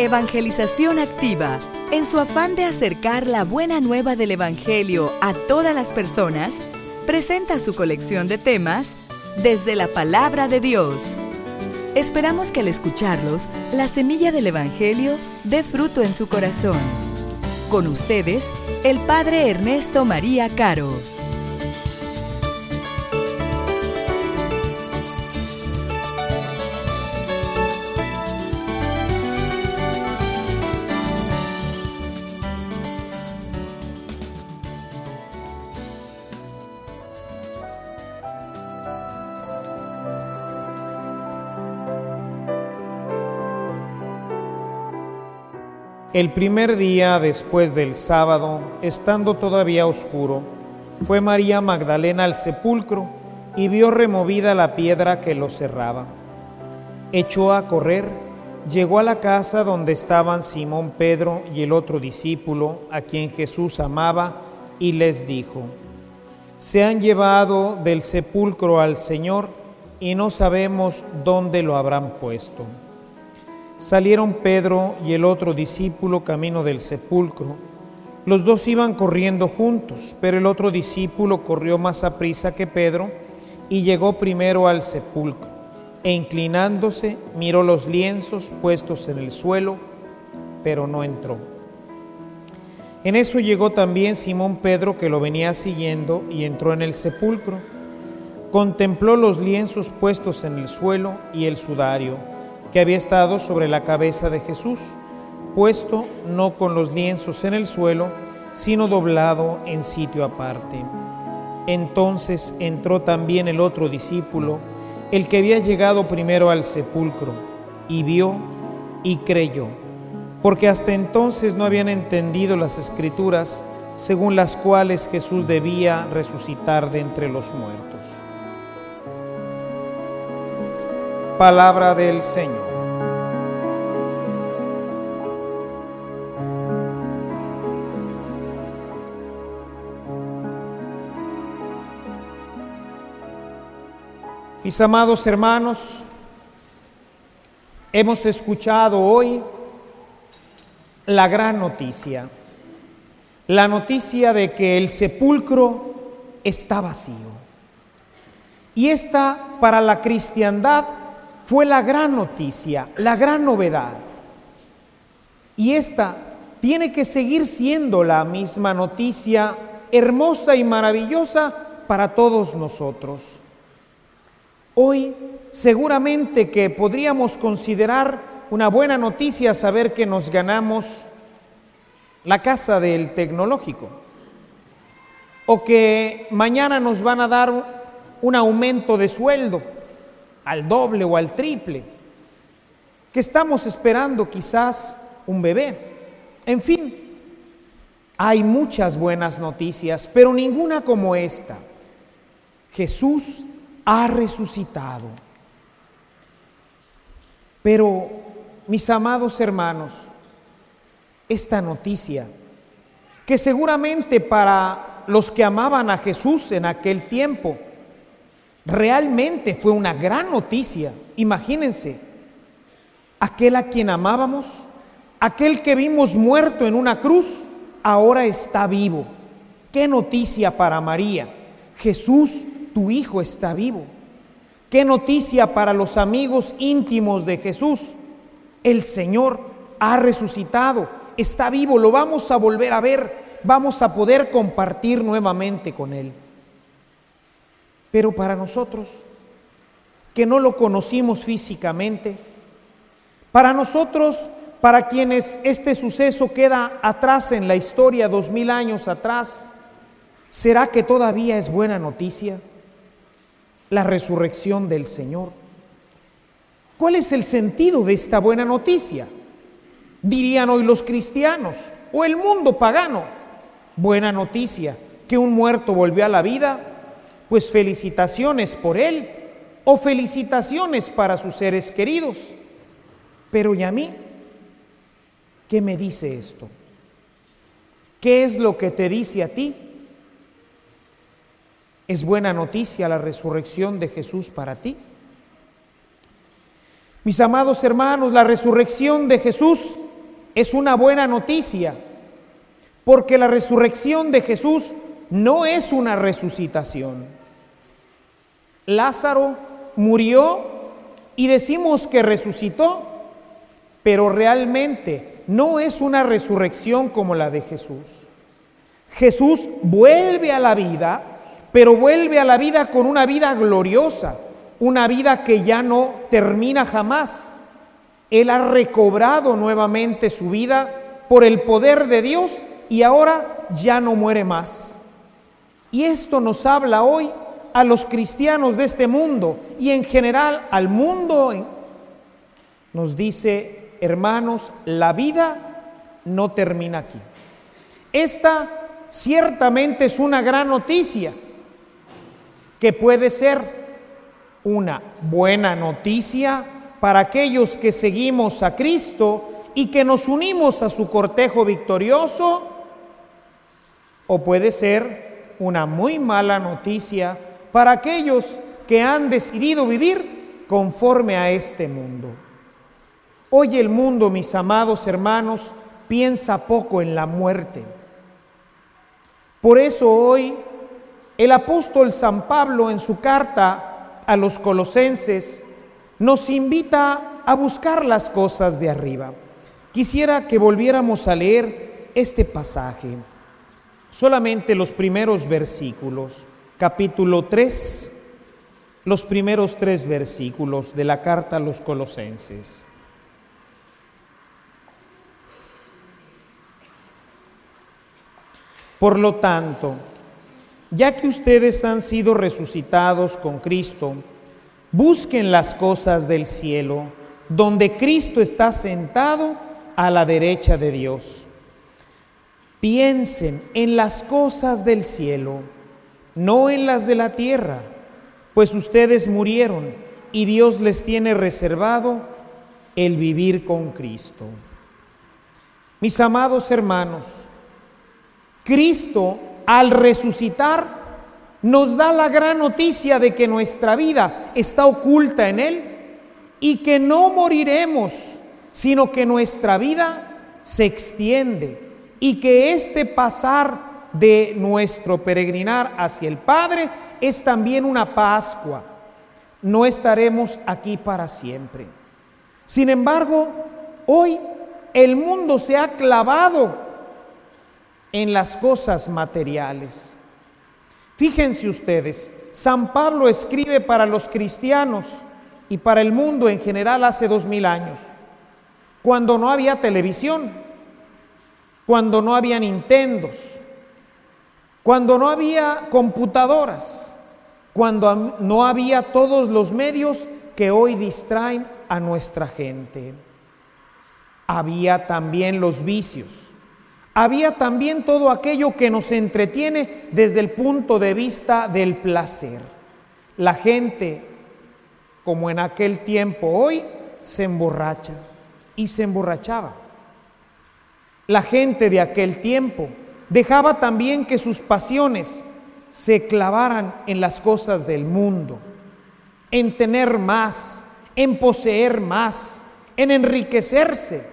Evangelización Activa, en su afán de acercar la buena nueva del Evangelio a todas las personas, presenta su colección de temas desde la palabra de Dios. Esperamos que al escucharlos, la semilla del Evangelio dé fruto en su corazón. Con ustedes, el Padre Ernesto María Caro. El primer día después del sábado, estando todavía oscuro, fue María Magdalena al sepulcro y vio removida la piedra que lo cerraba. Echó a correr, llegó a la casa donde estaban Simón Pedro y el otro discípulo, a quien Jesús amaba, y les dijo, Se han llevado del sepulcro al Señor y no sabemos dónde lo habrán puesto. Salieron Pedro y el otro discípulo camino del sepulcro. Los dos iban corriendo juntos, pero el otro discípulo corrió más a prisa que Pedro y llegó primero al sepulcro, e inclinándose miró los lienzos puestos en el suelo, pero no entró. En eso llegó también Simón Pedro que lo venía siguiendo y entró en el sepulcro. Contempló los lienzos puestos en el suelo y el sudario que había estado sobre la cabeza de Jesús, puesto no con los lienzos en el suelo, sino doblado en sitio aparte. Entonces entró también el otro discípulo, el que había llegado primero al sepulcro, y vio y creyó, porque hasta entonces no habían entendido las escrituras según las cuales Jesús debía resucitar de entre los muertos. Palabra del Señor. Mis amados hermanos, hemos escuchado hoy la gran noticia, la noticia de que el sepulcro está vacío. Y esta para la cristiandad fue la gran noticia, la gran novedad. Y esta tiene que seguir siendo la misma noticia hermosa y maravillosa para todos nosotros. Hoy seguramente que podríamos considerar una buena noticia saber que nos ganamos la casa del tecnológico o que mañana nos van a dar un aumento de sueldo al doble o al triple, que estamos esperando quizás un bebé. En fin, hay muchas buenas noticias, pero ninguna como esta. Jesús ha resucitado. Pero, mis amados hermanos, esta noticia, que seguramente para los que amaban a Jesús en aquel tiempo, Realmente fue una gran noticia. Imagínense, aquel a quien amábamos, aquel que vimos muerto en una cruz, ahora está vivo. Qué noticia para María. Jesús, tu Hijo, está vivo. Qué noticia para los amigos íntimos de Jesús. El Señor ha resucitado, está vivo, lo vamos a volver a ver, vamos a poder compartir nuevamente con Él. Pero para nosotros, que no lo conocimos físicamente, para nosotros, para quienes este suceso queda atrás en la historia, dos mil años atrás, ¿será que todavía es buena noticia la resurrección del Señor? ¿Cuál es el sentido de esta buena noticia? Dirían hoy los cristianos o el mundo pagano. Buena noticia, que un muerto volvió a la vida pues felicitaciones por él o felicitaciones para sus seres queridos. Pero ¿y a mí? ¿Qué me dice esto? ¿Qué es lo que te dice a ti? ¿Es buena noticia la resurrección de Jesús para ti? Mis amados hermanos, la resurrección de Jesús es una buena noticia, porque la resurrección de Jesús no es una resucitación. Lázaro murió y decimos que resucitó, pero realmente no es una resurrección como la de Jesús. Jesús vuelve a la vida, pero vuelve a la vida con una vida gloriosa, una vida que ya no termina jamás. Él ha recobrado nuevamente su vida por el poder de Dios y ahora ya no muere más. Y esto nos habla hoy a los cristianos de este mundo y en general al mundo. Nos dice, hermanos, la vida no termina aquí. Esta ciertamente es una gran noticia que puede ser una buena noticia para aquellos que seguimos a Cristo y que nos unimos a su cortejo victorioso, o puede ser una muy mala noticia para aquellos que han decidido vivir conforme a este mundo. Hoy el mundo, mis amados hermanos, piensa poco en la muerte. Por eso hoy el apóstol San Pablo en su carta a los colosenses nos invita a buscar las cosas de arriba. Quisiera que volviéramos a leer este pasaje, solamente los primeros versículos capítulo 3, los primeros tres versículos de la carta a los colosenses. Por lo tanto, ya que ustedes han sido resucitados con Cristo, busquen las cosas del cielo, donde Cristo está sentado a la derecha de Dios. Piensen en las cosas del cielo no en las de la tierra, pues ustedes murieron y Dios les tiene reservado el vivir con Cristo. Mis amados hermanos, Cristo al resucitar nos da la gran noticia de que nuestra vida está oculta en Él y que no moriremos, sino que nuestra vida se extiende y que este pasar de nuestro peregrinar hacia el Padre es también una Pascua. No estaremos aquí para siempre. Sin embargo, hoy el mundo se ha clavado en las cosas materiales. Fíjense ustedes, San Pablo escribe para los cristianos y para el mundo en general hace dos mil años, cuando no había televisión, cuando no había Nintendos, cuando no había computadoras, cuando no había todos los medios que hoy distraen a nuestra gente. Había también los vicios. Había también todo aquello que nos entretiene desde el punto de vista del placer. La gente, como en aquel tiempo hoy, se emborracha y se emborrachaba. La gente de aquel tiempo Dejaba también que sus pasiones se clavaran en las cosas del mundo, en tener más, en poseer más, en enriquecerse,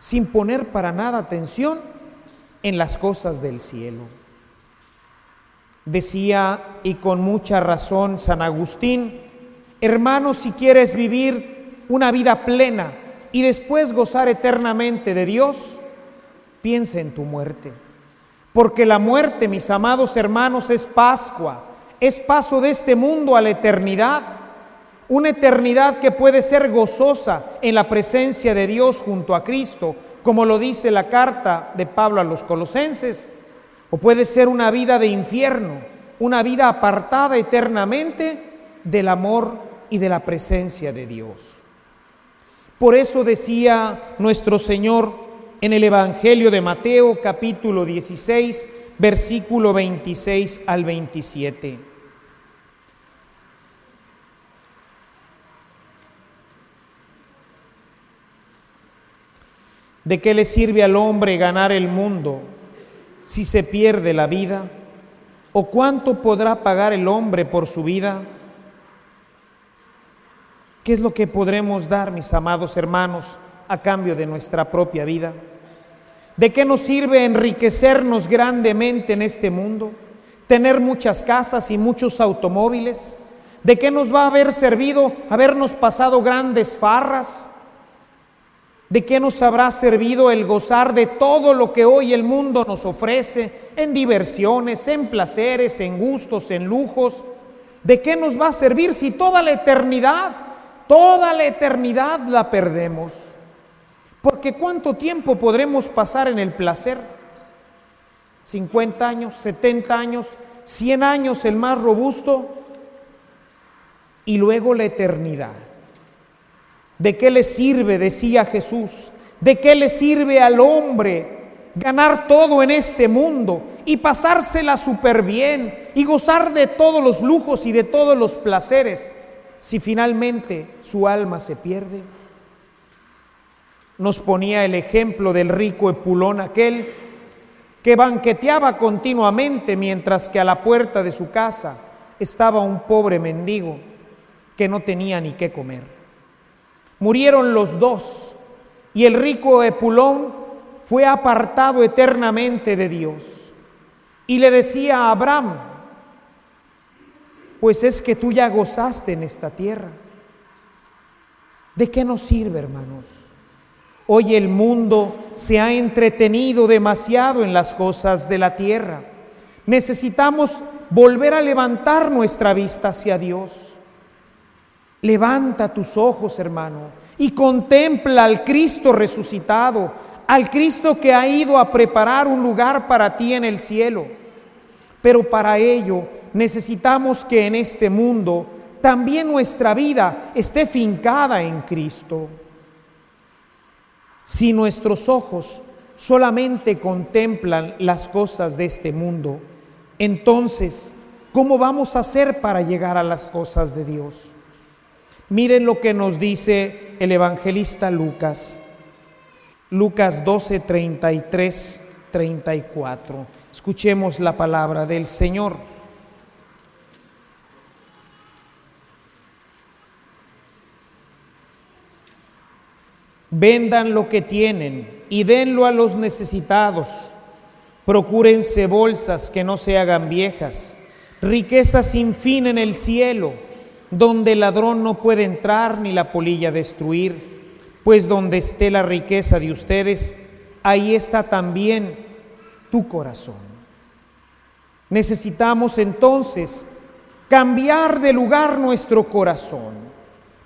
sin poner para nada atención en las cosas del cielo. Decía, y con mucha razón, San Agustín, hermano, si quieres vivir una vida plena y después gozar eternamente de Dios, piensa en tu muerte. Porque la muerte, mis amados hermanos, es Pascua, es paso de este mundo a la eternidad. Una eternidad que puede ser gozosa en la presencia de Dios junto a Cristo, como lo dice la carta de Pablo a los colosenses, o puede ser una vida de infierno, una vida apartada eternamente del amor y de la presencia de Dios. Por eso decía nuestro Señor, en el Evangelio de Mateo capítulo 16, versículo 26 al 27. ¿De qué le sirve al hombre ganar el mundo si se pierde la vida? ¿O cuánto podrá pagar el hombre por su vida? ¿Qué es lo que podremos dar, mis amados hermanos, a cambio de nuestra propia vida? ¿De qué nos sirve enriquecernos grandemente en este mundo? ¿Tener muchas casas y muchos automóviles? ¿De qué nos va a haber servido habernos pasado grandes farras? ¿De qué nos habrá servido el gozar de todo lo que hoy el mundo nos ofrece en diversiones, en placeres, en gustos, en lujos? ¿De qué nos va a servir si toda la eternidad, toda la eternidad la perdemos? Porque ¿cuánto tiempo podremos pasar en el placer? 50 años, 70 años, 100 años el más robusto y luego la eternidad. ¿De qué le sirve, decía Jesús? ¿De qué le sirve al hombre ganar todo en este mundo y pasársela súper bien y gozar de todos los lujos y de todos los placeres si finalmente su alma se pierde? Nos ponía el ejemplo del rico Epulón aquel que banqueteaba continuamente mientras que a la puerta de su casa estaba un pobre mendigo que no tenía ni qué comer. Murieron los dos y el rico Epulón fue apartado eternamente de Dios. Y le decía a Abraham, pues es que tú ya gozaste en esta tierra. ¿De qué nos sirve, hermanos? Hoy el mundo se ha entretenido demasiado en las cosas de la tierra. Necesitamos volver a levantar nuestra vista hacia Dios. Levanta tus ojos, hermano, y contempla al Cristo resucitado, al Cristo que ha ido a preparar un lugar para ti en el cielo. Pero para ello necesitamos que en este mundo también nuestra vida esté fincada en Cristo. Si nuestros ojos solamente contemplan las cosas de este mundo, entonces, ¿cómo vamos a hacer para llegar a las cosas de Dios? Miren lo que nos dice el evangelista Lucas. Lucas 12, 33, 34. Escuchemos la palabra del Señor. Vendan lo que tienen y denlo a los necesitados. Procúrense bolsas que no se hagan viejas, riquezas sin fin en el cielo, donde el ladrón no puede entrar ni la polilla destruir, pues donde esté la riqueza de ustedes, ahí está también tu corazón. Necesitamos entonces cambiar de lugar nuestro corazón,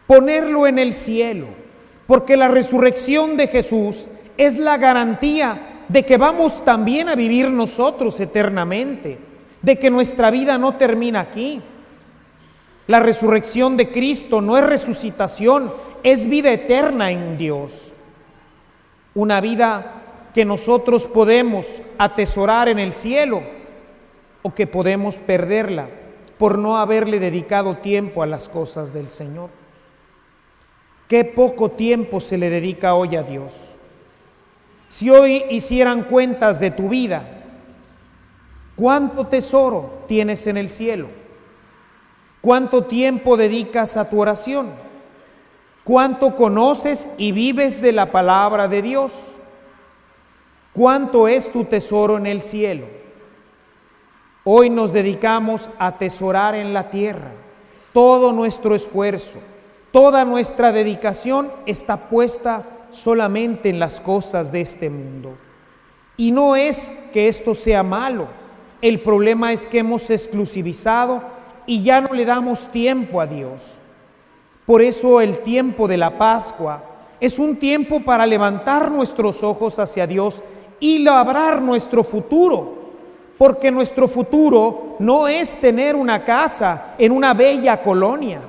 ponerlo en el cielo porque la resurrección de Jesús es la garantía de que vamos también a vivir nosotros eternamente, de que nuestra vida no termina aquí. La resurrección de Cristo no es resucitación, es vida eterna en Dios. Una vida que nosotros podemos atesorar en el cielo o que podemos perderla por no haberle dedicado tiempo a las cosas del Señor. Qué poco tiempo se le dedica hoy a Dios. Si hoy hicieran cuentas de tu vida, ¿cuánto tesoro tienes en el cielo? ¿Cuánto tiempo dedicas a tu oración? ¿Cuánto conoces y vives de la palabra de Dios? ¿Cuánto es tu tesoro en el cielo? Hoy nos dedicamos a atesorar en la tierra todo nuestro esfuerzo Toda nuestra dedicación está puesta solamente en las cosas de este mundo. Y no es que esto sea malo, el problema es que hemos exclusivizado y ya no le damos tiempo a Dios. Por eso el tiempo de la Pascua es un tiempo para levantar nuestros ojos hacia Dios y labrar nuestro futuro, porque nuestro futuro no es tener una casa en una bella colonia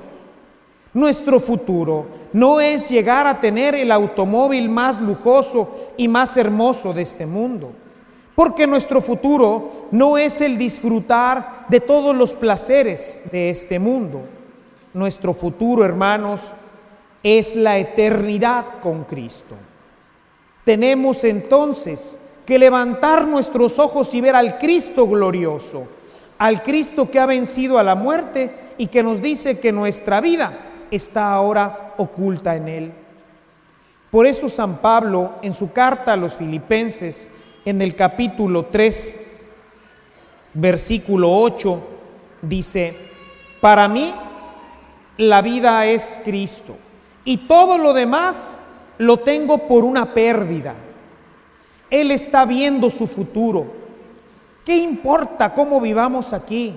nuestro futuro no es llegar a tener el automóvil más lujoso y más hermoso de este mundo, porque nuestro futuro no es el disfrutar de todos los placeres de este mundo. Nuestro futuro, hermanos, es la eternidad con Cristo. Tenemos entonces que levantar nuestros ojos y ver al Cristo glorioso, al Cristo que ha vencido a la muerte y que nos dice que nuestra vida está ahora oculta en Él. Por eso San Pablo, en su carta a los filipenses, en el capítulo 3, versículo 8, dice, para mí la vida es Cristo y todo lo demás lo tengo por una pérdida. Él está viendo su futuro. ¿Qué importa cómo vivamos aquí?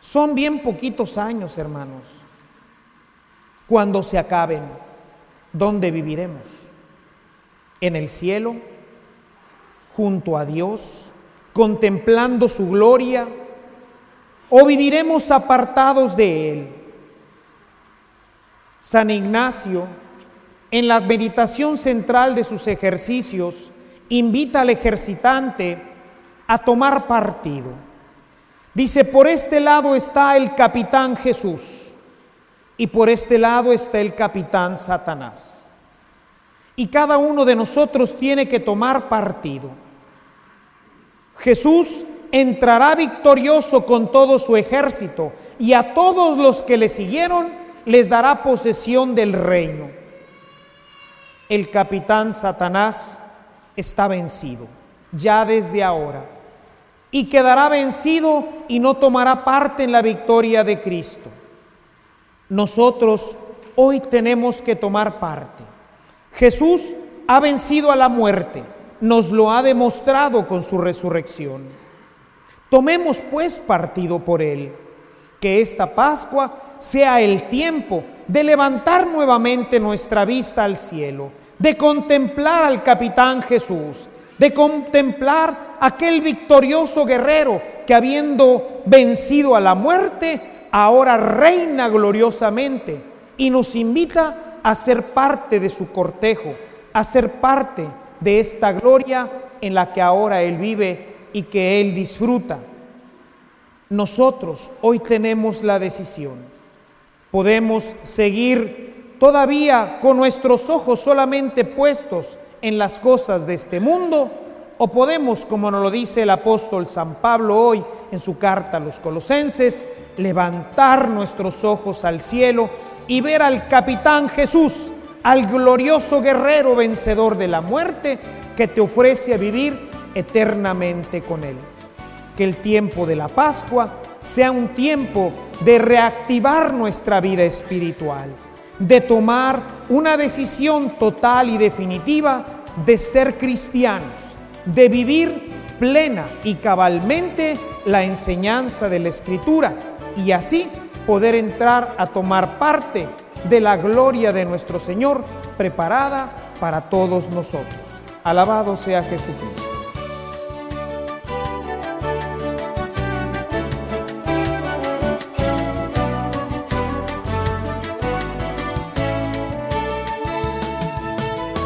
Son bien poquitos años, hermanos. Cuando se acaben, ¿dónde viviremos? ¿En el cielo? ¿Junto a Dios? ¿Contemplando su gloria? ¿O viviremos apartados de Él? San Ignacio, en la meditación central de sus ejercicios, invita al ejercitante a tomar partido. Dice, por este lado está el capitán Jesús y por este lado está el capitán Satanás. Y cada uno de nosotros tiene que tomar partido. Jesús entrará victorioso con todo su ejército y a todos los que le siguieron les dará posesión del reino. El capitán Satanás está vencido, ya desde ahora, y quedará vencido y no tomará parte en la victoria de Cristo. Nosotros hoy tenemos que tomar parte. Jesús ha vencido a la muerte, nos lo ha demostrado con su resurrección. Tomemos pues partido por él, que esta Pascua sea el tiempo de levantar nuevamente nuestra vista al cielo, de contemplar al capitán Jesús, de contemplar aquel victorioso guerrero que habiendo vencido a la muerte, ahora reina gloriosamente y nos invita a ser parte de su cortejo, a ser parte de esta gloria en la que ahora Él vive y que Él disfruta. Nosotros hoy tenemos la decisión Podemos seguir todavía con nuestros ojos solamente puestos en las cosas de este mundo o podemos, como nos lo dice el apóstol San Pablo hoy en su carta a los colosenses, levantar nuestros ojos al cielo y ver al capitán Jesús, al glorioso guerrero vencedor de la muerte que te ofrece a vivir eternamente con él. Que el tiempo de la Pascua sea un tiempo de reactivar nuestra vida espiritual, de tomar una decisión total y definitiva de ser cristianos, de vivir plena y cabalmente la enseñanza de la Escritura y así poder entrar a tomar parte de la gloria de nuestro Señor preparada para todos nosotros. Alabado sea Jesucristo.